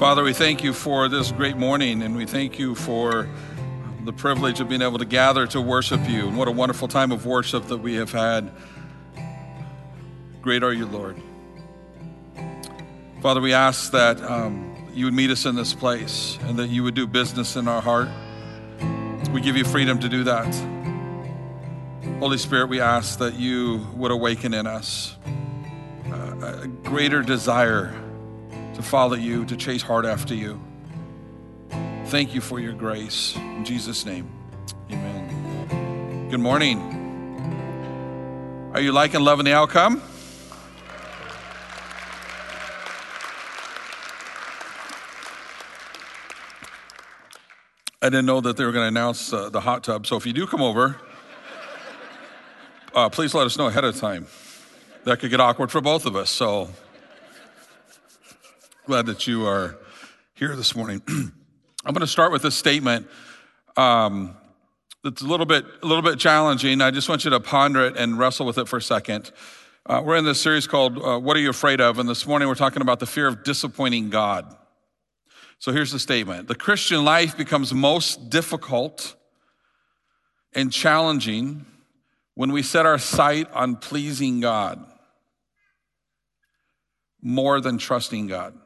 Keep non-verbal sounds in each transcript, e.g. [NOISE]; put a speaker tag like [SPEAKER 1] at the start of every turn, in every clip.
[SPEAKER 1] Father, we thank you for this great morning and we thank you for the privilege of being able to gather to worship you. And what a wonderful time of worship that we have had. Great are you, Lord. Father, we ask that um, you would meet us in this place and that you would do business in our heart. We give you freedom to do that. Holy Spirit, we ask that you would awaken in us a greater desire to follow you, to chase hard after you. Thank you for your grace. In Jesus' name, amen. Good morning. Are you liking, loving the outcome? I didn't know that they were going to announce uh, the hot tub. So if you do come over, uh, please let us know ahead of time. That could get awkward for both of us. So glad that you are here this morning. [CLEARS THROAT] I'm going to start with a statement um, that's a little bit a little bit challenging. I just want you to ponder it and wrestle with it for a second. Uh, we're in this series called uh, "What Are You Afraid Of?" and this morning we're talking about the fear of disappointing God. So here's the statement The Christian life becomes most difficult and challenging when we set our sight on pleasing God more than trusting God.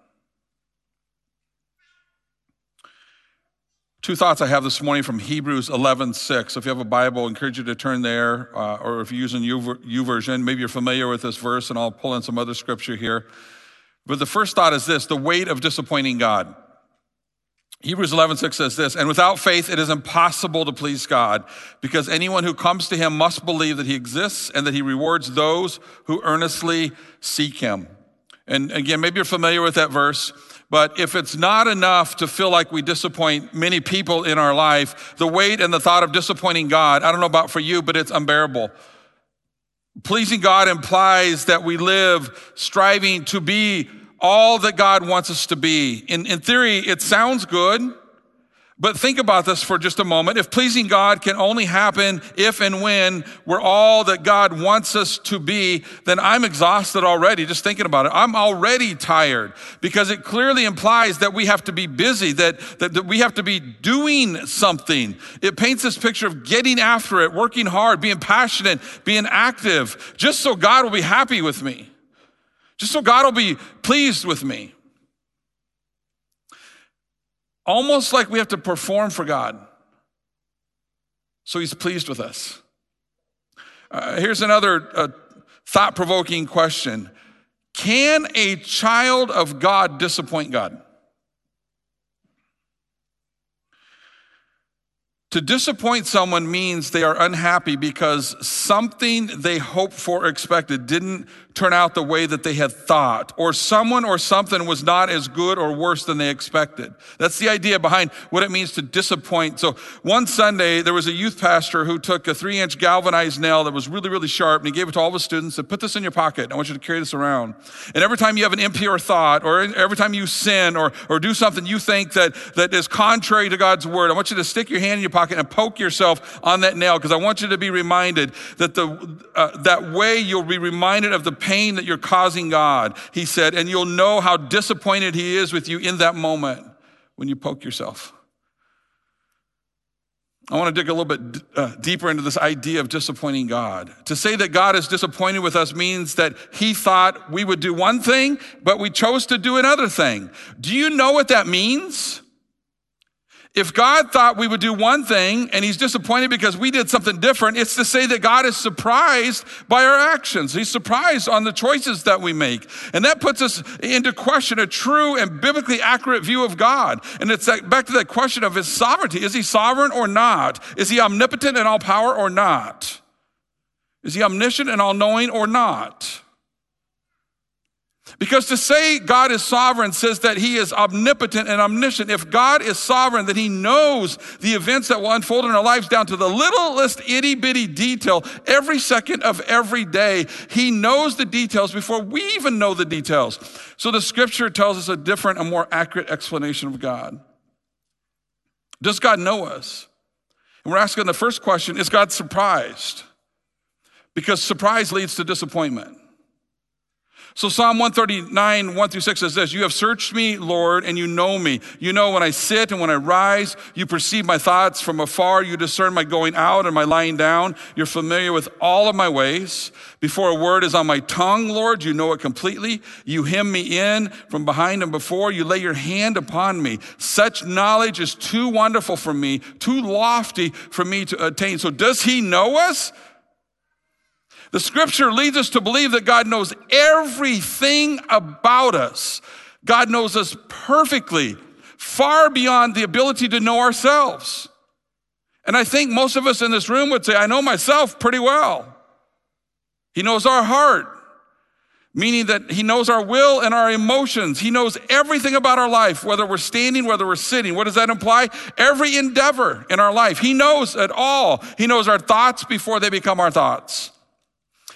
[SPEAKER 1] Two thoughts I have this morning from Hebrews 11, 6. If you have a Bible, I encourage you to turn there, uh, or if you're using U YouVersion, maybe you're familiar with this verse, and I'll pull in some other scripture here. But the first thought is this the weight of disappointing God. Hebrews 11, 6 says this, and without faith it is impossible to please God, because anyone who comes to him must believe that he exists and that he rewards those who earnestly seek him. And again, maybe you're familiar with that verse, but if it's not enough to feel like we disappoint many people in our life, the weight and the thought of disappointing God, I don't know about for you, but it's unbearable. Pleasing God implies that we live striving to be all that God wants us to be. In, in theory, it sounds good, but think about this for just a moment. If pleasing God can only happen if and when we're all that God wants us to be, then I'm exhausted already just thinking about it. I'm already tired because it clearly implies that we have to be busy, that, that, that we have to be doing something. It paints this picture of getting after it, working hard, being passionate, being active, just so God will be happy with me just so God will be pleased with me. Almost like we have to perform for God so he's pleased with us. Uh, here's another uh, thought provoking question Can a child of God disappoint God? To disappoint someone means they are unhappy because something they hoped for or expected didn't turn out the way that they had thought, or someone or something was not as good or worse than they expected. That's the idea behind what it means to disappoint. So one Sunday, there was a youth pastor who took a three inch galvanized nail that was really, really sharp, and he gave it to all the students and put this in your pocket. I want you to carry this around. And every time you have an impure thought, or every time you sin, or, or do something you think that, that is contrary to God's word, I want you to stick your hand in your pocket and poke yourself on that nail, because I want you to be reminded that the, uh, that way you'll be reminded of the pain that you're causing God, he said, and you'll know how disappointed he is with you in that moment when you poke yourself. I want to dig a little bit uh, deeper into this idea of disappointing God. To say that God is disappointed with us means that he thought we would do one thing, but we chose to do another thing. Do you know what that means? If God thought we would do one thing and he's disappointed because we did something different, it's to say that God is surprised by our actions. He's surprised on the choices that we make. And that puts us into question a true and biblically accurate view of God. And it's back to that question of his sovereignty. Is he sovereign or not? Is he omnipotent and all power or not? Is he omniscient and all knowing or not? Because to say God is sovereign says that he is omnipotent and omniscient. If God is sovereign, that he knows the events that will unfold in our lives down to the littlest itty bitty detail every second of every day. He knows the details before we even know the details. So the scripture tells us a different, a more accurate explanation of God. Does God know us? And we're asking the first question is God surprised? Because surprise leads to disappointment. So Psalm 139, 1 through 6 says this, You have searched me, Lord, and you know me. You know when I sit and when I rise. You perceive my thoughts from afar. You discern my going out and my lying down. You're familiar with all of my ways. Before a word is on my tongue, Lord, you know it completely. You hem me in from behind and before. You lay your hand upon me. Such knowledge is too wonderful for me, too lofty for me to attain. So does he know us? The scripture leads us to believe that God knows everything about us. God knows us perfectly, far beyond the ability to know ourselves. And I think most of us in this room would say, I know myself pretty well. He knows our heart, meaning that He knows our will and our emotions. He knows everything about our life, whether we're standing, whether we're sitting. What does that imply? Every endeavor in our life. He knows it all. He knows our thoughts before they become our thoughts.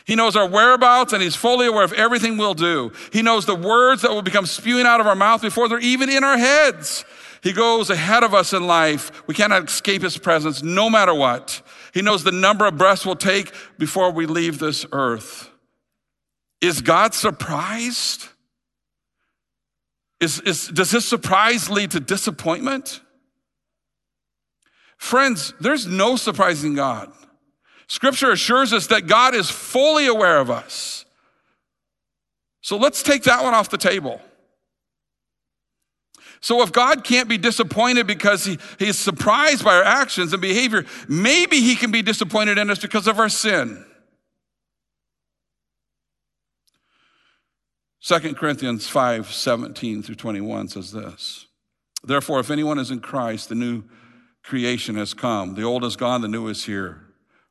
[SPEAKER 1] He knows our whereabouts and he's fully aware of everything we'll do. He knows the words that will become spewing out of our mouth before they're even in our heads. He goes ahead of us in life. We cannot escape his presence no matter what. He knows the number of breaths we'll take before we leave this earth. Is God surprised? Is, is, does this surprise lead to disappointment? Friends, there's no surprising God. Scripture assures us that God is fully aware of us. So let's take that one off the table. So if God can't be disappointed because he, he is surprised by our actions and behavior, maybe he can be disappointed in us because of our sin. 2 Corinthians 5 17 through 21 says this Therefore, if anyone is in Christ, the new creation has come. The old is gone, the new is here.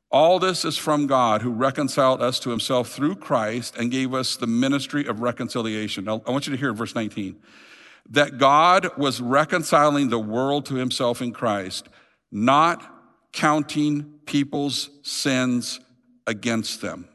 [SPEAKER 1] All this is from God who reconciled us to himself through Christ and gave us the ministry of reconciliation. Now, I want you to hear verse 19 that God was reconciling the world to himself in Christ, not counting people's sins against them.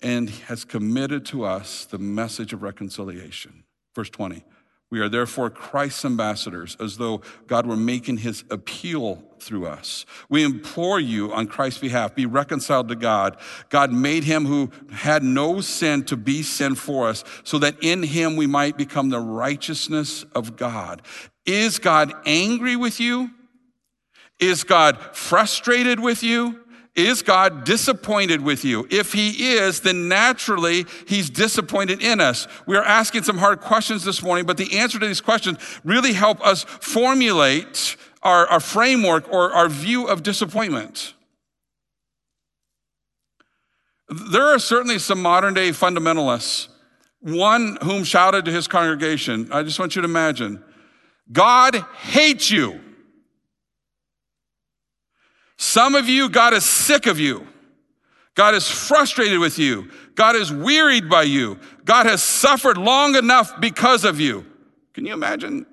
[SPEAKER 1] And has committed to us the message of reconciliation. Verse 20. We are therefore Christ's ambassadors, as though God were making his appeal through us. We implore you on Christ's behalf, be reconciled to God. God made him who had no sin to be sin for us, so that in him we might become the righteousness of God. Is God angry with you? Is God frustrated with you? Is God disappointed with you? If he is, then naturally he's disappointed in us. We are asking some hard questions this morning, but the answer to these questions really help us formulate our, our framework or our view of disappointment. There are certainly some modern day fundamentalists, one whom shouted to his congregation, I just want you to imagine, God hates you. Some of you, God is sick of you. God is frustrated with you. God is wearied by you. God has suffered long enough because of you. Can you imagine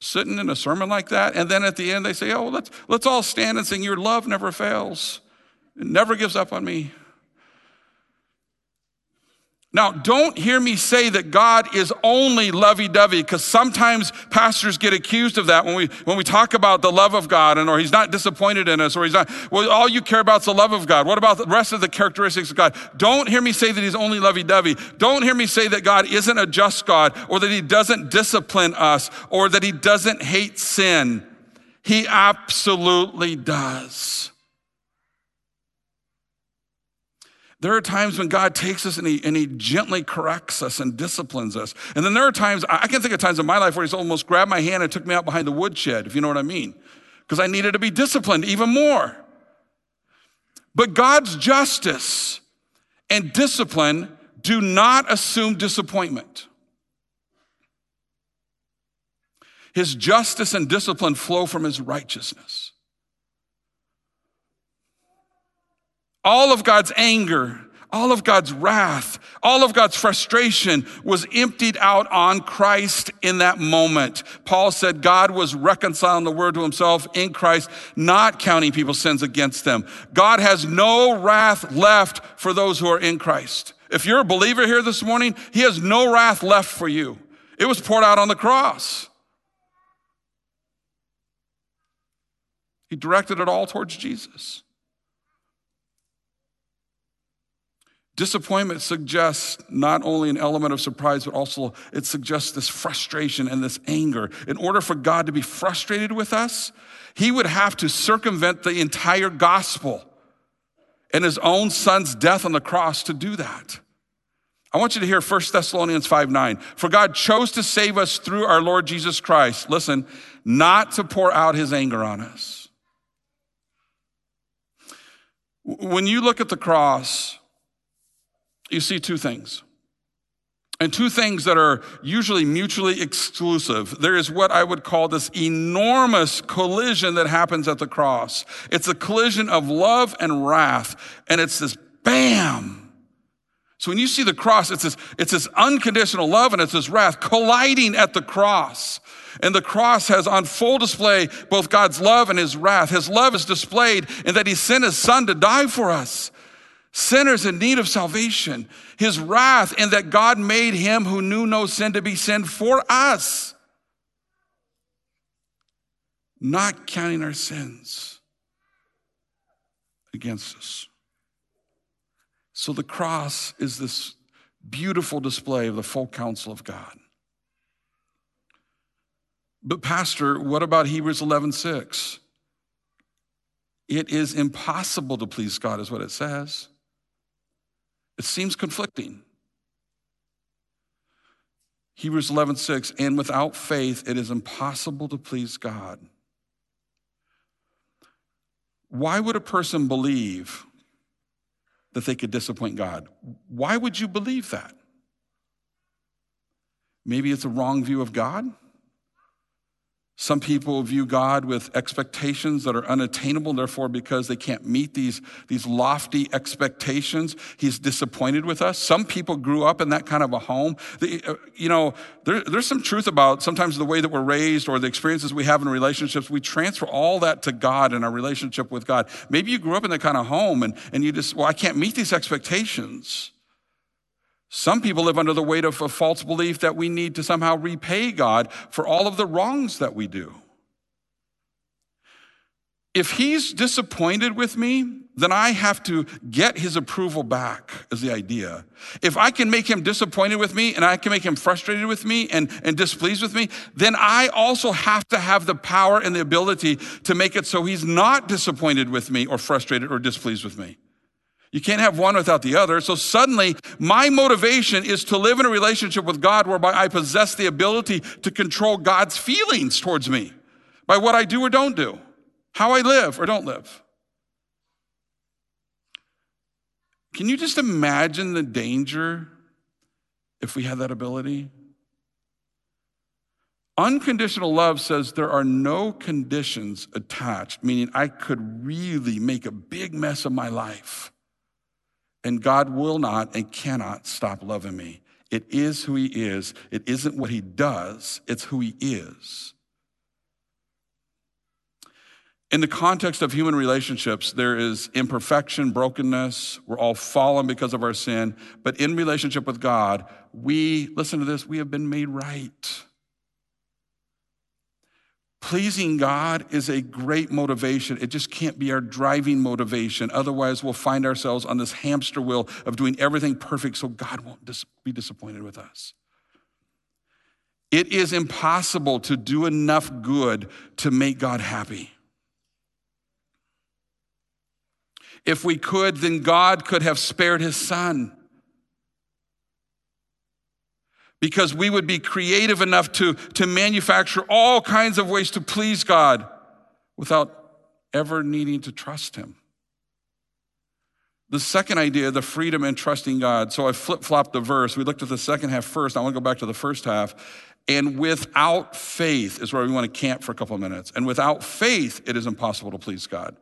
[SPEAKER 1] sitting in a sermon like that? And then at the end, they say, Oh, let's, let's all stand and sing, Your love never fails. It never gives up on me. Now, don't hear me say that God is only lovey-dovey, because sometimes pastors get accused of that when we, when we talk about the love of God and or he's not disappointed in us or he's not, well, all you care about is the love of God. What about the rest of the characteristics of God? Don't hear me say that he's only lovey-dovey. Don't hear me say that God isn't a just God or that he doesn't discipline us or that he doesn't hate sin. He absolutely does. There are times when God takes us and he, and he gently corrects us and disciplines us. And then there are times, I can think of times in my life where He's almost grabbed my hand and took me out behind the woodshed, if you know what I mean, because I needed to be disciplined even more. But God's justice and discipline do not assume disappointment. His justice and discipline flow from his righteousness. All of God's anger, all of God's wrath, all of God's frustration was emptied out on Christ in that moment. Paul said God was reconciling the word to himself in Christ, not counting people's sins against them. God has no wrath left for those who are in Christ. If you're a believer here this morning, he has no wrath left for you. It was poured out on the cross. He directed it all towards Jesus. Disappointment suggests not only an element of surprise, but also it suggests this frustration and this anger. In order for God to be frustrated with us, he would have to circumvent the entire gospel and his own son's death on the cross to do that. I want you to hear 1 Thessalonians 5 9. For God chose to save us through our Lord Jesus Christ, listen, not to pour out his anger on us. When you look at the cross, you see two things. And two things that are usually mutually exclusive. There is what I would call this enormous collision that happens at the cross. It's a collision of love and wrath, and it's this bam. So when you see the cross, it's this, it's this unconditional love and it's this wrath colliding at the cross. And the cross has on full display both God's love and his wrath. His love is displayed in that he sent his son to die for us sinners in need of salvation, his wrath, and that God made him who knew no sin to be sin for us, not counting our sins against us. So the cross is this beautiful display of the full counsel of God. But pastor, what about Hebrews 11:6? It is impossible to please God is what it says. It seems conflicting. Hebrews 11:6 and without faith it is impossible to please God. Why would a person believe that they could disappoint God? Why would you believe that? Maybe it's a wrong view of God. Some people view God with expectations that are unattainable, therefore, because they can't meet these, these lofty expectations, he's disappointed with us. Some people grew up in that kind of a home. Uh, you know, there, there's some truth about sometimes the way that we're raised or the experiences we have in relationships. We transfer all that to God in our relationship with God. Maybe you grew up in that kind of home and, and you just, well, I can't meet these expectations. Some people live under the weight of a false belief that we need to somehow repay God for all of the wrongs that we do. If he's disappointed with me, then I have to get his approval back, is the idea. If I can make him disappointed with me and I can make him frustrated with me and, and displeased with me, then I also have to have the power and the ability to make it so he's not disappointed with me or frustrated or displeased with me. You can't have one without the other. So suddenly, my motivation is to live in a relationship with God whereby I possess the ability to control God's feelings towards me by what I do or don't do, how I live or don't live. Can you just imagine the danger if we had that ability? Unconditional love says there are no conditions attached, meaning I could really make a big mess of my life and God will not and cannot stop loving me. It is who He is. It isn't what He does, it's who He is. In the context of human relationships, there is imperfection, brokenness. We're all fallen because of our sin. But in relationship with God, we, listen to this, we have been made right. Pleasing God is a great motivation. It just can't be our driving motivation. Otherwise, we'll find ourselves on this hamster wheel of doing everything perfect so God won't dis- be disappointed with us. It is impossible to do enough good to make God happy. If we could, then God could have spared his son because we would be creative enough to, to manufacture all kinds of ways to please God without ever needing to trust Him. The second idea, the freedom in trusting God. So I flip flopped the verse. We looked at the second half first. I want to go back to the first half. And without faith is where we want to camp for a couple of minutes. And without faith, it is impossible to please God.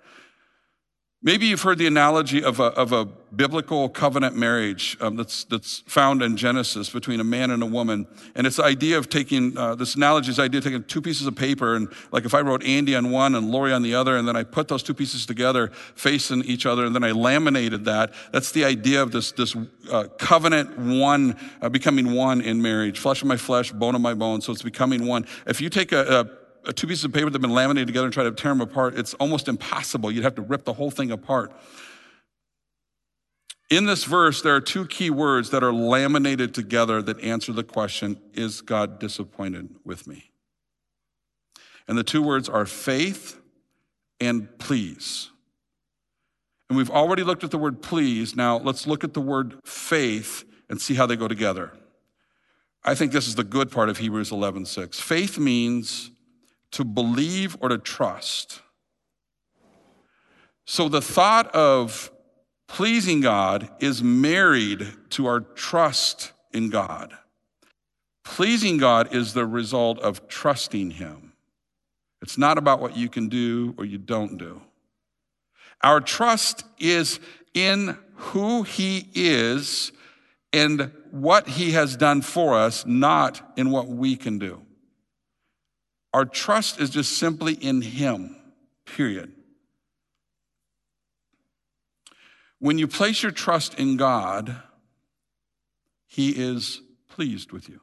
[SPEAKER 1] Maybe you've heard the analogy of a, of a biblical covenant marriage um, that's, that's found in Genesis between a man and a woman. And it's the idea of taking, uh, this analogy is the idea of taking two pieces of paper. And like if I wrote Andy on one and Lori on the other, and then I put those two pieces together facing each other, and then I laminated that. That's the idea of this, this uh, covenant one, uh, becoming one in marriage. Flesh of my flesh, bone of my bone. So it's becoming one. If you take a, a two pieces of paper that have been laminated together and try to tear them apart, it's almost impossible. You'd have to rip the whole thing apart. In this verse, there are two key words that are laminated together that answer the question Is God disappointed with me? And the two words are faith and please. And we've already looked at the word please. Now let's look at the word faith and see how they go together. I think this is the good part of Hebrews 11:6. Faith means to believe or to trust. So the thought of pleasing God is married to our trust in God. Pleasing God is the result of trusting Him. It's not about what you can do or you don't do. Our trust is in who He is and what He has done for us, not in what we can do. Our trust is just simply in Him, period. When you place your trust in God, He is pleased with you.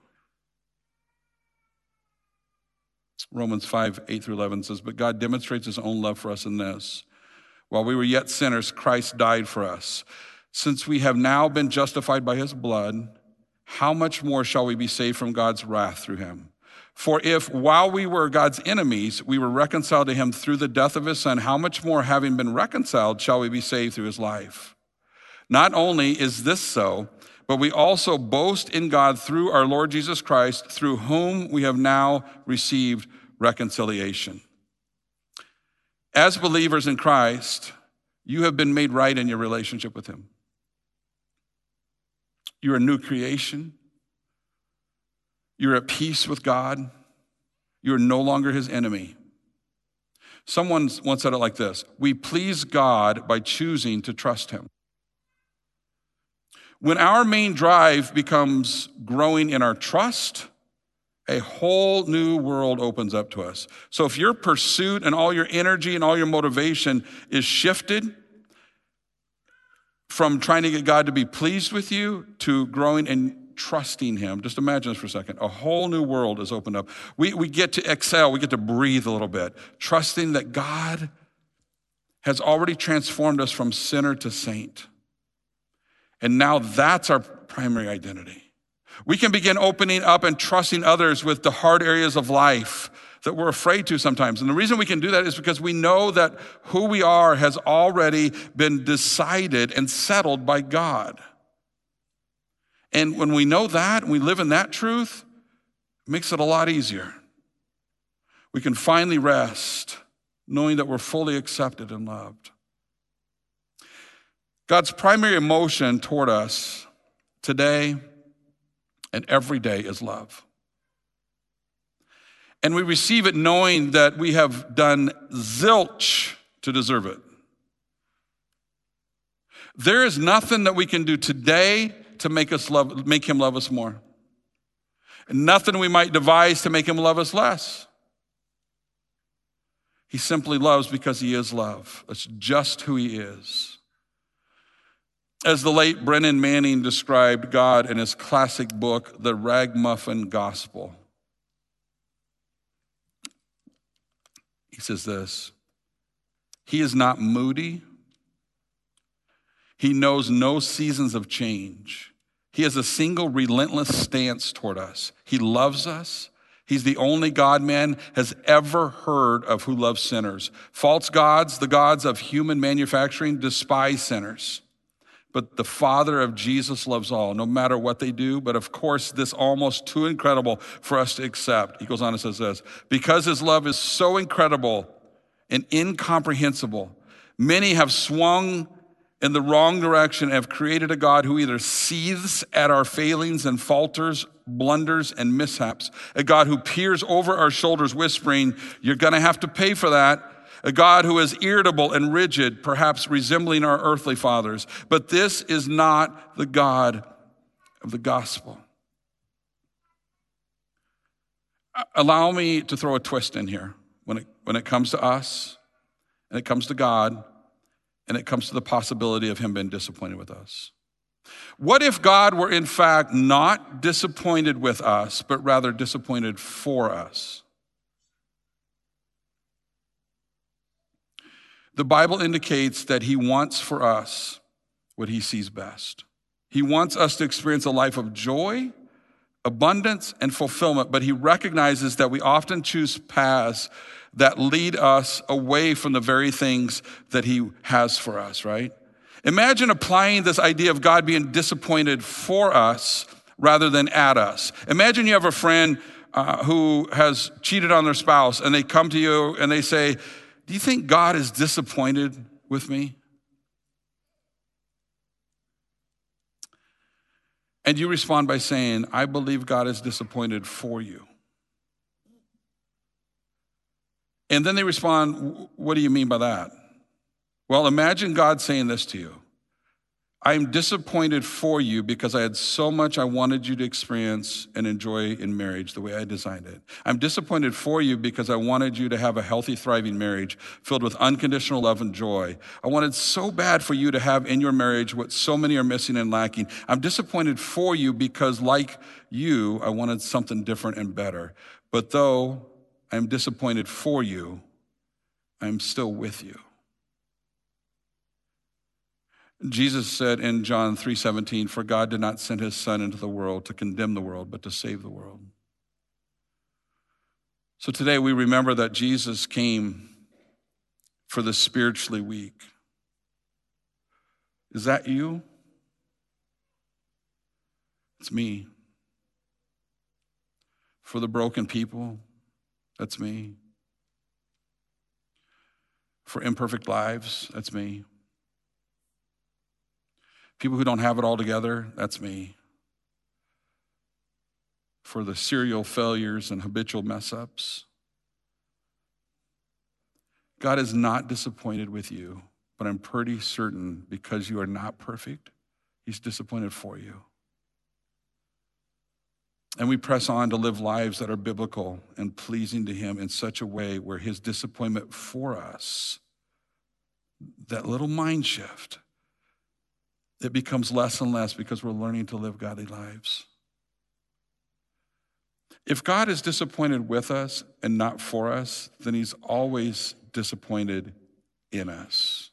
[SPEAKER 1] Romans 5, 8 through 11 says, But God demonstrates His own love for us in this. While we were yet sinners, Christ died for us. Since we have now been justified by His blood, how much more shall we be saved from God's wrath through Him? For if while we were God's enemies, we were reconciled to him through the death of his son, how much more, having been reconciled, shall we be saved through his life? Not only is this so, but we also boast in God through our Lord Jesus Christ, through whom we have now received reconciliation. As believers in Christ, you have been made right in your relationship with him. You're a new creation. You're at peace with God. You're no longer his enemy. Someone once said it like this We please God by choosing to trust him. When our main drive becomes growing in our trust, a whole new world opens up to us. So if your pursuit and all your energy and all your motivation is shifted from trying to get God to be pleased with you to growing in trusting Him. Just imagine this for a second. A whole new world is opened up. We, we get to exhale, we get to breathe a little bit, trusting that God has already transformed us from sinner to saint. And now that's our primary identity. We can begin opening up and trusting others with the hard areas of life that we're afraid to sometimes. And the reason we can do that is because we know that who we are has already been decided and settled by God. And when we know that we live in that truth, it makes it a lot easier. We can finally rest knowing that we're fully accepted and loved. God's primary emotion toward us today and every day is love. And we receive it knowing that we have done zilch to deserve it. There is nothing that we can do today to make us love, make him love us more. And nothing we might devise to make him love us less. He simply loves because he is love. That's just who he is. As the late Brennan Manning described God in his classic book, The Ragamuffin Gospel, he says this He is not moody, he knows no seasons of change. He has a single relentless stance toward us. He loves us. He's the only God man has ever heard of who loves sinners. False gods, the gods of human manufacturing, despise sinners. But the Father of Jesus loves all, no matter what they do. But of course, this almost too incredible for us to accept. He goes on and says this because his love is so incredible and incomprehensible, many have swung in the wrong direction have created a God who either seethes at our failings and falters, blunders, and mishaps, a God who peers over our shoulders, whispering, You're going to have to pay for that. A God who is irritable and rigid, perhaps resembling our earthly fathers. But this is not the God of the gospel. Allow me to throw a twist in here when it, when it comes to us and it comes to God and it comes to the possibility of him being disappointed with us. What if God were in fact not disappointed with us, but rather disappointed for us? The Bible indicates that he wants for us what he sees best. He wants us to experience a life of joy, abundance, and fulfillment, but he recognizes that we often choose paths that lead us away from the very things that he has for us, right? Imagine applying this idea of God being disappointed for us rather than at us. Imagine you have a friend uh, who has cheated on their spouse and they come to you and they say, Do you think God is disappointed with me? And you respond by saying, I believe God is disappointed for you. And then they respond, What do you mean by that? Well, imagine God saying this to you I'm disappointed for you because I had so much I wanted you to experience and enjoy in marriage the way I designed it. I'm disappointed for you because I wanted you to have a healthy, thriving marriage filled with unconditional love and joy. I wanted so bad for you to have in your marriage what so many are missing and lacking. I'm disappointed for you because, like you, I wanted something different and better. But though I'm disappointed for you, I'm still with you. Jesus said in John 3:17, "For God did not send his son into the world to condemn the world, but to save the world." So today we remember that Jesus came for the spiritually weak. Is that you? It's me. For the broken people, that's me. For imperfect lives, that's me. People who don't have it all together, that's me. For the serial failures and habitual mess ups. God is not disappointed with you, but I'm pretty certain because you are not perfect, He's disappointed for you. And we press on to live lives that are biblical and pleasing to Him in such a way where His disappointment for us, that little mind shift, it becomes less and less because we're learning to live godly lives. If God is disappointed with us and not for us, then he's always disappointed in us.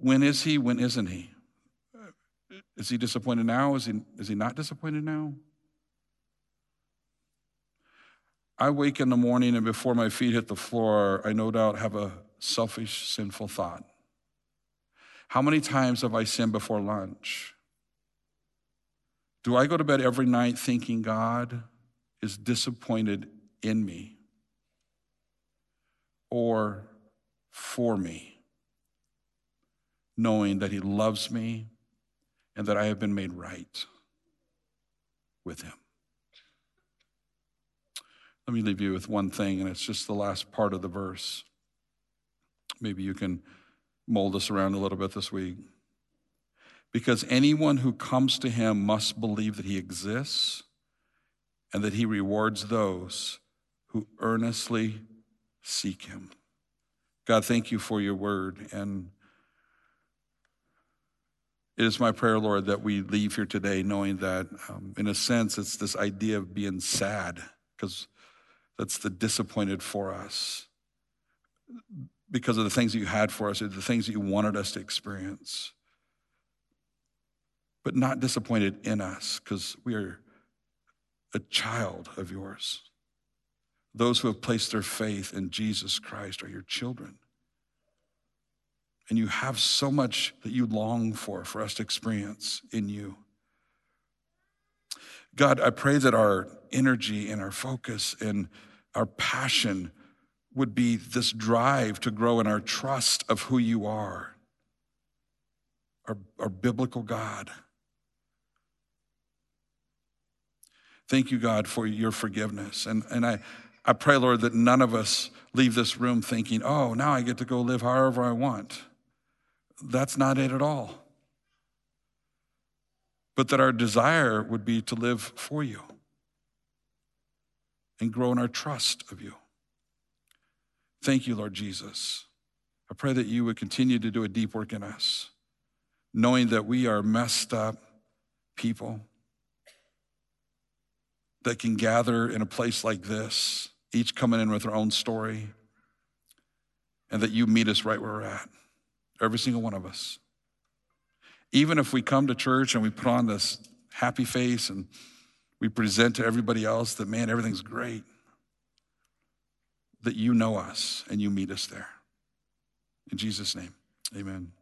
[SPEAKER 1] When is he? When isn't he? Is he disappointed now? Is he, is he not disappointed now? I wake in the morning and before my feet hit the floor, I no doubt have a selfish, sinful thought. How many times have I sinned before lunch? Do I go to bed every night thinking God is disappointed in me or for me, knowing that He loves me and that I have been made right with Him? Let me leave you with one thing, and it's just the last part of the verse. Maybe you can mold us around a little bit this week. Because anyone who comes to him must believe that he exists and that he rewards those who earnestly seek him. God, thank you for your word. And it is my prayer, Lord, that we leave here today knowing that, um, in a sense, it's this idea of being sad, because that's the disappointed for us because of the things that you had for us, the things that you wanted us to experience. But not disappointed in us because we are a child of yours. Those who have placed their faith in Jesus Christ are your children. And you have so much that you long for, for us to experience in you. God, I pray that our energy and our focus and our passion would be this drive to grow in our trust of who you are, our, our biblical God. Thank you, God, for your forgiveness. And, and I, I pray, Lord, that none of us leave this room thinking, oh, now I get to go live however I want. That's not it at all. But that our desire would be to live for you and grow in our trust of you. Thank you, Lord Jesus. I pray that you would continue to do a deep work in us, knowing that we are messed up people that can gather in a place like this, each coming in with our own story, and that you meet us right where we're at. Every single one of us. Even if we come to church and we put on this happy face and we present to everybody else that, man, everything's great, that you know us and you meet us there. In Jesus' name, amen.